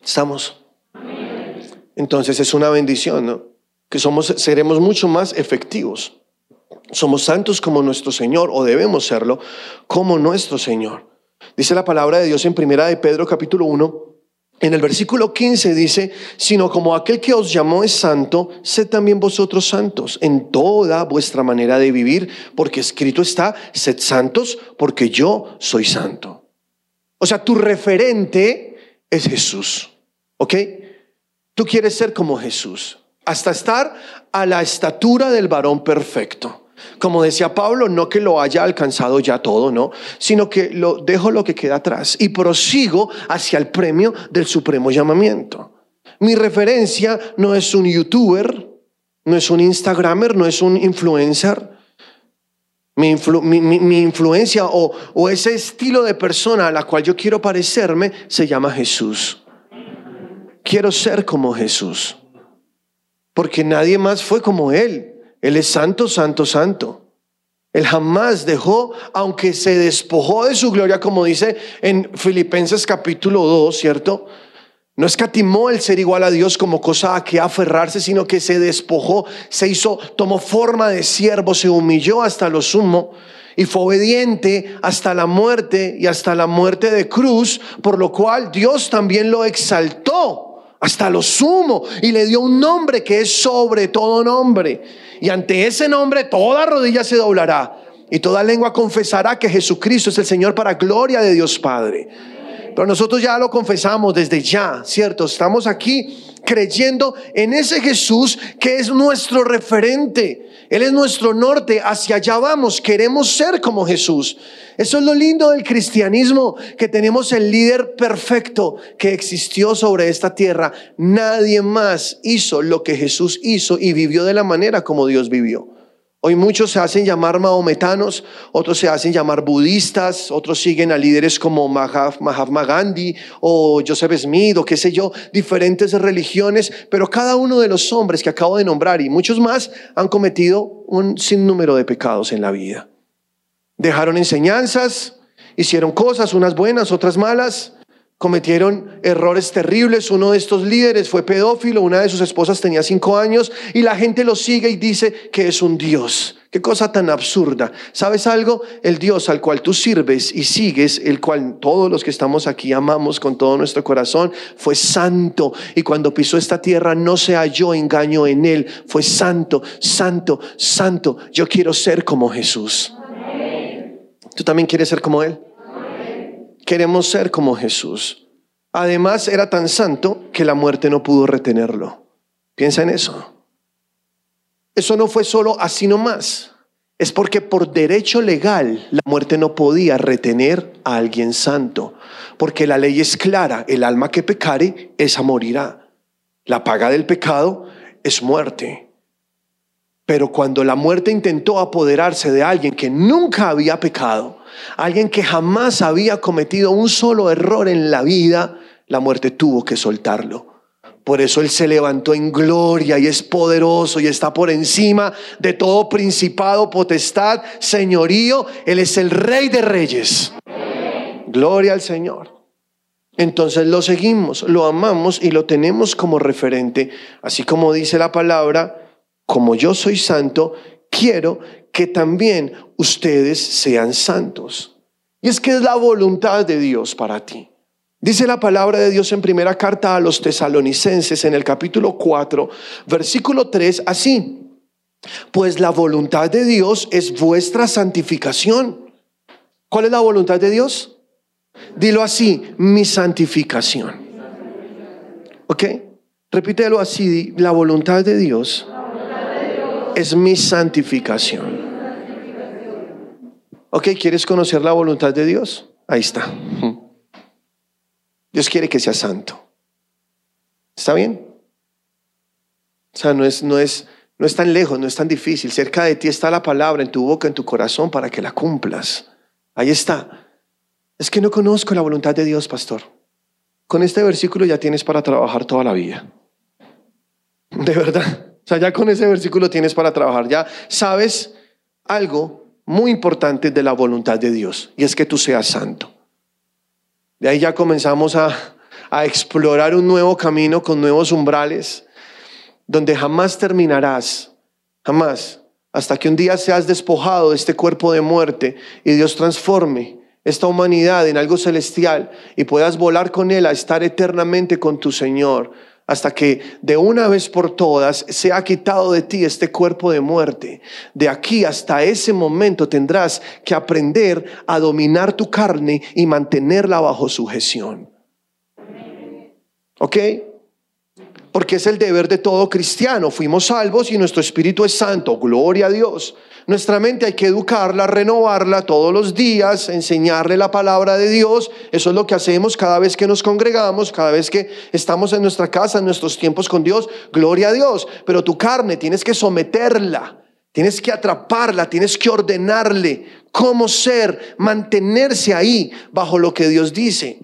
¿Estamos? Entonces es una bendición, ¿no? Que somos, seremos mucho más efectivos. Somos santos como nuestro Señor, o debemos serlo como nuestro Señor. Dice la palabra de Dios en primera de Pedro capítulo 1, en el versículo 15 dice, sino como aquel que os llamó es santo, sed también vosotros santos en toda vuestra manera de vivir, porque escrito está, sed santos porque yo soy santo. O sea, tu referente es Jesús, ¿ok? Tú quieres ser como Jesús, hasta estar a la estatura del varón perfecto. Como decía Pablo, no que lo haya alcanzado ya todo, no, sino que lo dejo lo que queda atrás y prosigo hacia el premio del supremo llamamiento. Mi referencia no es un youtuber, no es un instagramer, no es un influencer. Mi, influ- mi- mi- mi influencia o ese estilo de persona a la cual yo quiero parecerme se llama Jesús. Quiero ser como Jesús, porque nadie más fue como Él. Él es santo, santo, santo. Él jamás dejó, aunque se despojó de su gloria, como dice en Filipenses capítulo 2, ¿cierto? No escatimó el ser igual a Dios como cosa a que aferrarse, sino que se despojó, se hizo, tomó forma de siervo, se humilló hasta lo sumo y fue obediente hasta la muerte y hasta la muerte de cruz, por lo cual Dios también lo exaltó hasta lo sumo y le dio un nombre que es sobre todo nombre. Y ante ese nombre toda rodilla se doblará y toda lengua confesará que Jesucristo es el Señor para gloria de Dios Padre. Pero nosotros ya lo confesamos desde ya, ¿cierto? Estamos aquí creyendo en ese Jesús que es nuestro referente. Él es nuestro norte, hacia allá vamos, queremos ser como Jesús. Eso es lo lindo del cristianismo, que tenemos el líder perfecto que existió sobre esta tierra. Nadie más hizo lo que Jesús hizo y vivió de la manera como Dios vivió. Hoy muchos se hacen llamar mahometanos, otros se hacen llamar budistas, otros siguen a líderes como Maha- Mahatma Gandhi o Joseph Smith o qué sé yo, diferentes religiones, pero cada uno de los hombres que acabo de nombrar y muchos más han cometido un sinnúmero de pecados en la vida. Dejaron enseñanzas, hicieron cosas, unas buenas, otras malas, cometieron errores terribles. Uno de estos líderes fue pedófilo, una de sus esposas tenía cinco años y la gente lo sigue y dice que es un Dios. Qué cosa tan absurda. ¿Sabes algo? El Dios al cual tú sirves y sigues, el cual todos los que estamos aquí amamos con todo nuestro corazón, fue santo. Y cuando pisó esta tierra no se halló engaño en él. Fue santo, santo, santo. Yo quiero ser como Jesús. ¿Tú también quieres ser como él? Queremos ser como Jesús. Además, era tan santo que la muerte no pudo retenerlo. Piensa en eso. Eso no fue solo así nomás. Es porque por derecho legal la muerte no podía retener a alguien santo. Porque la ley es clara, el alma que pecare, esa morirá. La paga del pecado es muerte. Pero cuando la muerte intentó apoderarse de alguien que nunca había pecado, alguien que jamás había cometido un solo error en la vida, la muerte tuvo que soltarlo. Por eso Él se levantó en gloria y es poderoso y está por encima de todo principado, potestad, señorío. Él es el rey de reyes. Gloria al Señor. Entonces lo seguimos, lo amamos y lo tenemos como referente. Así como dice la palabra, como yo soy santo, quiero que también ustedes sean santos. Y es que es la voluntad de Dios para ti. Dice la palabra de Dios en primera carta a los tesalonicenses en el capítulo 4, versículo 3, así. Pues la voluntad de Dios es vuestra santificación. ¿Cuál es la voluntad de Dios? Dilo así, mi santificación. ¿Ok? Repítelo así, la voluntad de Dios es mi santificación. ¿Ok? ¿Quieres conocer la voluntad de Dios? Ahí está. Dios quiere que seas santo. ¿Está bien? O sea, no es, no es, no es tan lejos, no es tan difícil. Cerca de ti está la palabra en tu boca, en tu corazón, para que la cumplas. Ahí está. Es que no conozco la voluntad de Dios, pastor. Con este versículo ya tienes para trabajar toda la vida. De verdad. O sea, ya con ese versículo tienes para trabajar. Ya sabes algo muy importante de la voluntad de Dios y es que tú seas santo. De ahí ya comenzamos a, a explorar un nuevo camino con nuevos umbrales donde jamás terminarás, jamás, hasta que un día seas despojado de este cuerpo de muerte y Dios transforme esta humanidad en algo celestial y puedas volar con Él a estar eternamente con tu Señor hasta que de una vez por todas se ha quitado de ti este cuerpo de muerte. De aquí hasta ese momento tendrás que aprender a dominar tu carne y mantenerla bajo sujeción. ¿Ok? Porque es el deber de todo cristiano. Fuimos salvos y nuestro espíritu es santo. Gloria a Dios. Nuestra mente hay que educarla, renovarla todos los días, enseñarle la palabra de Dios. Eso es lo que hacemos cada vez que nos congregamos, cada vez que estamos en nuestra casa, en nuestros tiempos con Dios. Gloria a Dios. Pero tu carne tienes que someterla, tienes que atraparla, tienes que ordenarle cómo ser, mantenerse ahí bajo lo que Dios dice.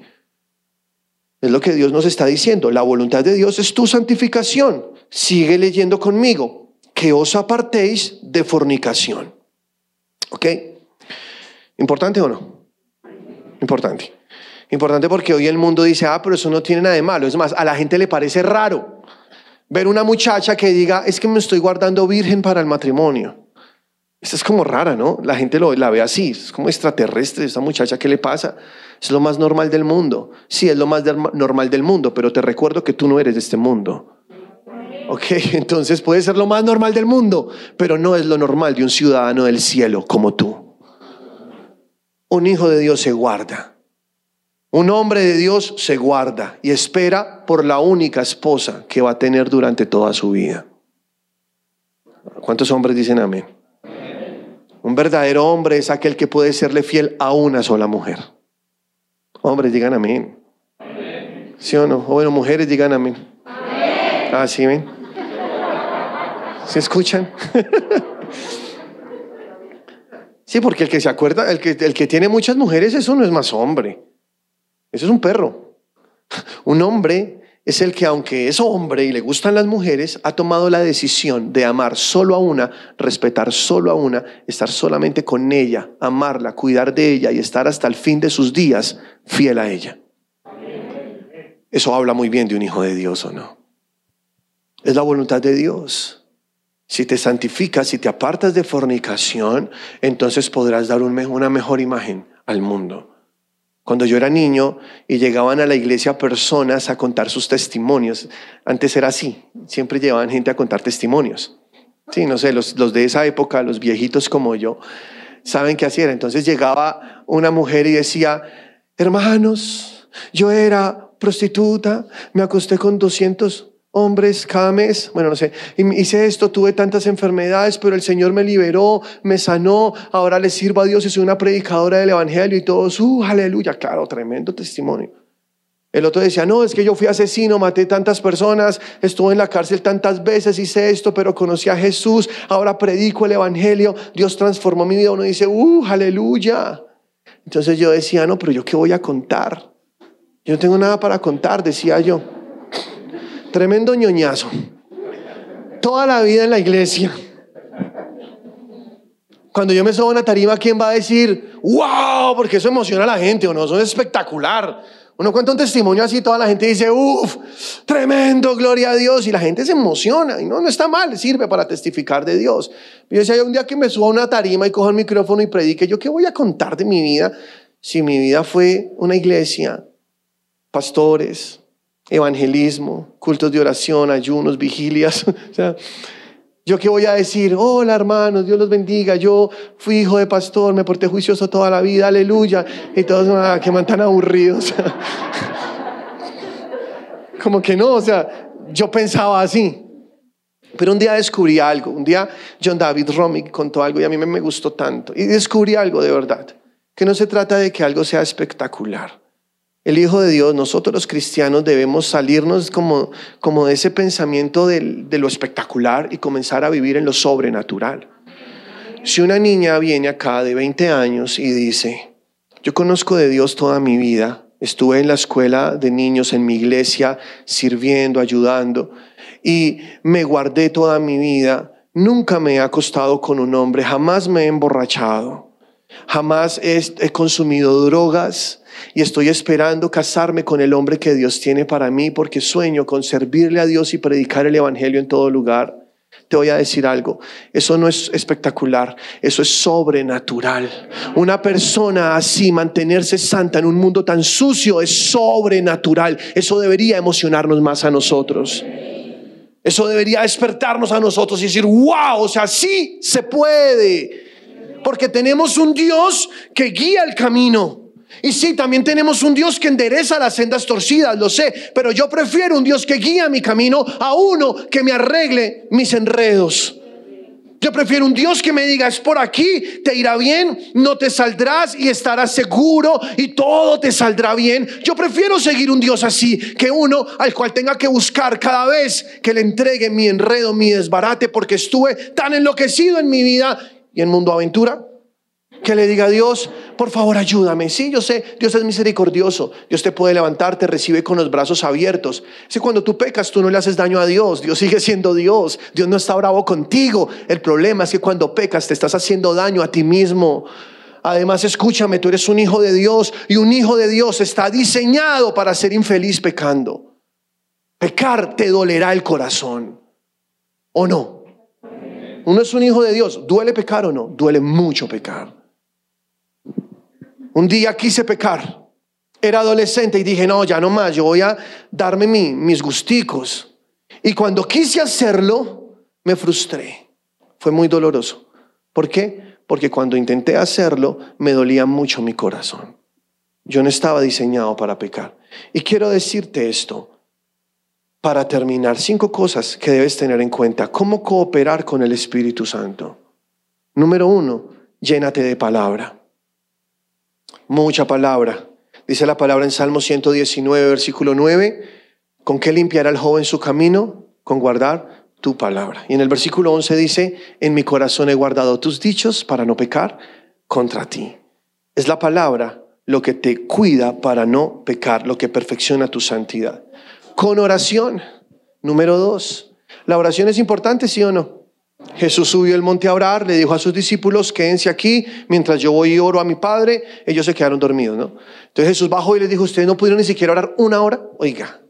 Es lo que Dios nos está diciendo. La voluntad de Dios es tu santificación. Sigue leyendo conmigo que os apartéis de fornicación. ¿Ok? ¿Importante o no? Importante. Importante porque hoy el mundo dice, ah, pero eso no tiene nada de malo. Es más, a la gente le parece raro ver una muchacha que diga, es que me estoy guardando virgen para el matrimonio. Esta es como rara, ¿no? La gente lo, la ve así, es como extraterrestre, esta muchacha, ¿qué le pasa? Es lo más normal del mundo. Sí, es lo más normal del mundo, pero te recuerdo que tú no eres de este mundo. Ok, entonces puede ser lo más normal del mundo, pero no es lo normal de un ciudadano del cielo como tú. Un hijo de Dios se guarda. Un hombre de Dios se guarda y espera por la única esposa que va a tener durante toda su vida. ¿Cuántos hombres dicen amén? Un verdadero hombre es aquel que puede serle fiel a una sola mujer. Hombres, digan amén. ¿Sí o no? O bueno, mujeres, digan amén. Ah, sí, ven. ¿Se escuchan? sí, porque el que se acuerda, el que, el que tiene muchas mujeres, eso no es más hombre. Eso es un perro. Un hombre es el que, aunque es hombre y le gustan las mujeres, ha tomado la decisión de amar solo a una, respetar solo a una, estar solamente con ella, amarla, cuidar de ella y estar hasta el fin de sus días fiel a ella. Eso habla muy bien de un hijo de Dios o no. Es la voluntad de Dios. Si te santificas, si te apartas de fornicación, entonces podrás dar una mejor imagen al mundo. Cuando yo era niño y llegaban a la iglesia personas a contar sus testimonios, antes era así, siempre llevaban gente a contar testimonios. Sí, no sé, los, de esa época, los viejitos como yo, saben qué era. Entonces llegaba una mujer y decía, hermanos, yo era prostituta, me acosté con 200 hombres cada bueno, no sé, hice esto, tuve tantas enfermedades, pero el Señor me liberó, me sanó, ahora le sirvo a Dios y soy una predicadora del Evangelio y todos, uh, aleluya, claro, tremendo testimonio. El otro decía, no, es que yo fui asesino, maté tantas personas, estuve en la cárcel tantas veces, hice esto, pero conocí a Jesús, ahora predico el Evangelio, Dios transformó mi vida. Uno dice, uh, aleluya. Entonces yo decía, no, pero yo qué voy a contar. Yo no tengo nada para contar, decía yo. Tremendo ñoñazo. Toda la vida en la iglesia. Cuando yo me subo a una tarima, ¿quién va a decir, wow? Porque eso emociona a la gente, ¿o no? Eso es espectacular. Uno cuenta un testimonio así, toda la gente dice, uff, tremendo, gloria a Dios. Y la gente se emociona. Y no, no está mal, sirve para testificar de Dios. Yo decía, un día que me subo a una tarima y cojo el micrófono y predique, ¿yo qué voy a contar de mi vida? Si mi vida fue una iglesia, pastores, evangelismo, cultos de oración, ayunos, vigilias. o sea, ¿Yo qué voy a decir? Hola hermanos, Dios los bendiga. Yo fui hijo de pastor, me porté juicioso toda la vida, aleluya. Y todos, ah, que man tan aburridos. Como que no, o sea, yo pensaba así. Pero un día descubrí algo. Un día John David Romick contó algo y a mí me, gustó tanto. Y descubrí algo de verdad. Que no se trata de que algo sea espectacular. El Hijo de Dios, nosotros los cristianos debemos salirnos como, como de ese pensamiento del- de lo espectacular y comenzar a vivir en lo sobrenatural. Si una niña viene acá de 20 años y dice, yo conozco de Dios toda mi vida, estuve en la escuela de niños, en mi iglesia, sirviendo, ayudando, y me guardé toda mi vida, nunca me he acostado con un hombre, jamás me he emborrachado, jamás he, consumido drogas y estoy esperando casarme con el hombre que Dios tiene para mí porque sueño con servirle a Dios y predicar el Evangelio en todo lugar. Te voy a decir algo, eso no es espectacular, eso es sobrenatural. Una persona así, mantenerse santa en un mundo tan sucio, es sobrenatural. Eso debería emocionarnos más a nosotros. Eso debería despertarnos a nosotros y decir, wow, o sea, sí se puede. Porque tenemos un Dios que guía el camino. Y sí, también tenemos un Dios que endereza las sendas torcidas, lo sé, pero yo prefiero un Dios que guía mi camino a uno que me arregle mis enredos. Yo prefiero un Dios que me diga, es por aquí, te irá bien, no te saldrás y estarás seguro y todo te saldrá bien. Yo prefiero seguir un Dios así que uno al cual tenga que buscar cada vez que le entregue mi enredo, mi desbarate, porque estuve tan enloquecido en mi vida y en Mundo Aventura que le diga a Dios, por favor ayúdame. Sí, yo sé, Dios es misericordioso. Dios te puede levantar, te recibe con los brazos abiertos. Si cuando tú pecas, tú no le haces daño a Dios. Dios sigue siendo Dios. Dios no está bravo contigo. El problema es que cuando pecas te estás haciendo daño a ti mismo. Además, escúchame, tú eres un hijo de Dios y un hijo de Dios está diseñado para ser infeliz pecando. Pecar te dolerá el corazón. ¿O no? Uno es un hijo de Dios. ¿Duele pecar o no? Duele mucho pecar. Un día quise pecar. Era adolescente y dije, no, ya no más, yo voy a darme mi- mis gusticos. Y cuando quise hacerlo, me frustré. Fue muy doloroso. ¿Por qué? Porque cuando intenté hacerlo, me dolía mucho mi corazón. Yo no estaba diseñado para pecar. Y quiero decirte esto para terminar. Cinco cosas que debes tener en cuenta. ¿Cómo cooperar con el Espíritu Santo? Número uno, llénate de palabra. Mucha palabra. Dice la palabra en Salmo 119, versículo 9. ¿Con qué limpiará el joven su camino? Con guardar tu palabra. Y en el versículo 11 dice, en mi corazón he guardado tus dichos para no pecar contra ti. Es la palabra lo que te cuida para no pecar, lo que perfecciona tu santidad. Con oración. Número dos. ¿La oración es importante, sí o no? Jesús subió el monte a orar, le dijo a sus discípulos, quédense aquí mientras yo voy y oro a mi Padre. Ellos se quedaron dormidos, ¿no? Entonces Jesús bajó y les dijo, ustedes no pudieron ni siquiera orar una hora. Oiga,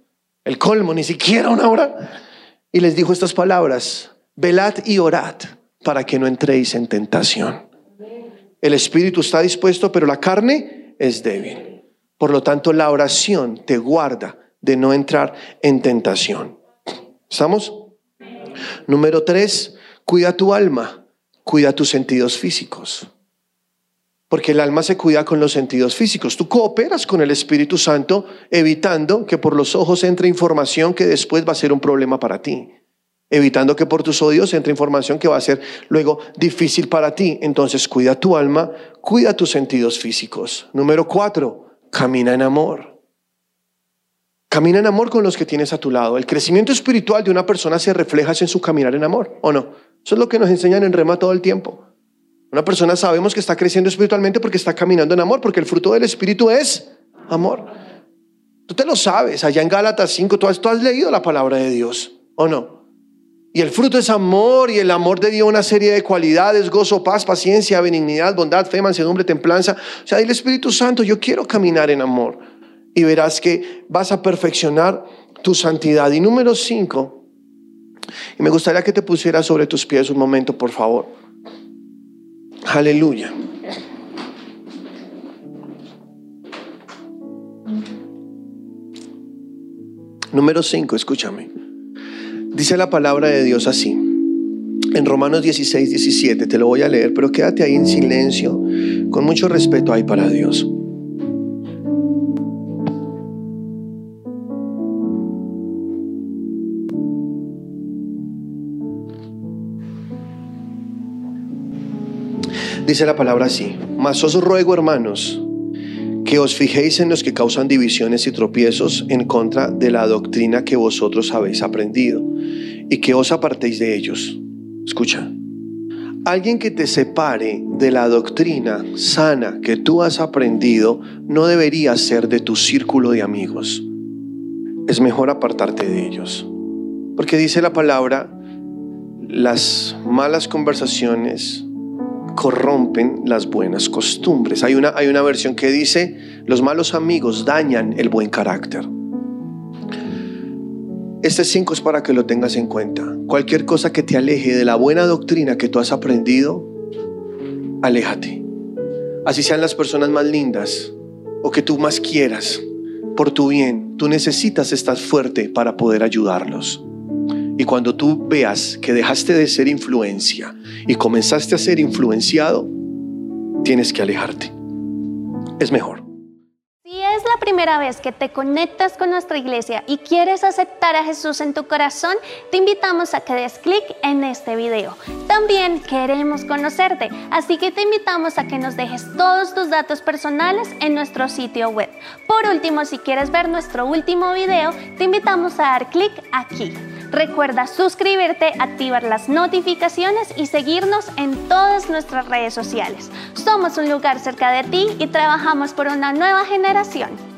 el colmo, ni siquiera una hora. Y les dijo estas palabras, velad y orad para que no entréis en tentación. El espíritu está dispuesto, pero la carne es débil. Por lo tanto, la oración te guarda de no entrar en tentación. ¿Estamos? Número tres, cuida tu alma, cuida tus sentidos físicos. Porque el alma se cuida con los sentidos físicos. Tú cooperas con el Espíritu Santo evitando que por los ojos entre información que después va a ser un problema para ti. Evitando que por tus oídos entre información que va a ser luego difícil para ti. Entonces cuida tu alma, cuida tus sentidos físicos. Número cuatro, camina en amor. Camina en amor con los que tienes a tu lado. El crecimiento espiritual de una persona se refleja en su caminar en amor, ¿o no? Eso es lo que nos enseñan en Rema todo el tiempo. Una persona sabemos que está creciendo espiritualmente porque está caminando en amor, porque el fruto del Espíritu es amor. Tú te lo sabes, allá en Gálatas 5, tú has, tú has leído la palabra de Dios, ¿o no? Y el fruto es amor, y el amor te dio una serie de cualidades, gozo, paz, paciencia, benignidad, bondad, fe, mansedumbre, templanza. O sea, el Espíritu Santo, yo quiero caminar en amor. Y verás que vas a perfeccionar tu santidad. Y número cinco, y me gustaría que te pusieras sobre tus pies un momento, por favor. Aleluya. Número 5, escúchame. Dice la palabra de Dios así. En Romanos 16, 17, te lo voy a leer, pero quédate ahí en silencio, con mucho respeto ahí para Dios. Dice la palabra así, mas os ruego hermanos que os fijéis en los que causan divisiones y tropiezos en contra de la doctrina que vosotros habéis aprendido y que os apartéis de ellos. Escucha, alguien que te separe de la doctrina sana que tú has aprendido no debería ser de tu círculo de amigos. Es mejor apartarte de ellos. Porque dice la palabra, las malas conversaciones corrompen las buenas costumbres. Hay una, hay una versión que dice, los malos amigos dañan el buen carácter. Este 5 es para que lo tengas en cuenta. Cualquier cosa que te aleje de la buena doctrina que tú has aprendido, aléjate. Así sean las personas más lindas o que tú más quieras, por tu bien, tú necesitas estar fuerte para poder ayudarlos. Y cuando tú veas que dejaste de ser influencia y comenzaste a ser influenciado, tienes que alejarte. Es mejor. Si es la primera vez que te conectas con nuestra iglesia y quieres aceptar a Jesús en tu corazón, te invitamos a que des clic en este video. También queremos conocerte, así que te invitamos a que nos dejes todos tus datos personales en nuestro sitio web. Por último, si quieres ver nuestro último video, te invitamos a dar clic aquí. Recuerda suscribirte, activar las notificaciones y seguirnos en todas nuestras redes sociales. Somos un lugar cerca de ti y trabajamos por una nueva generación.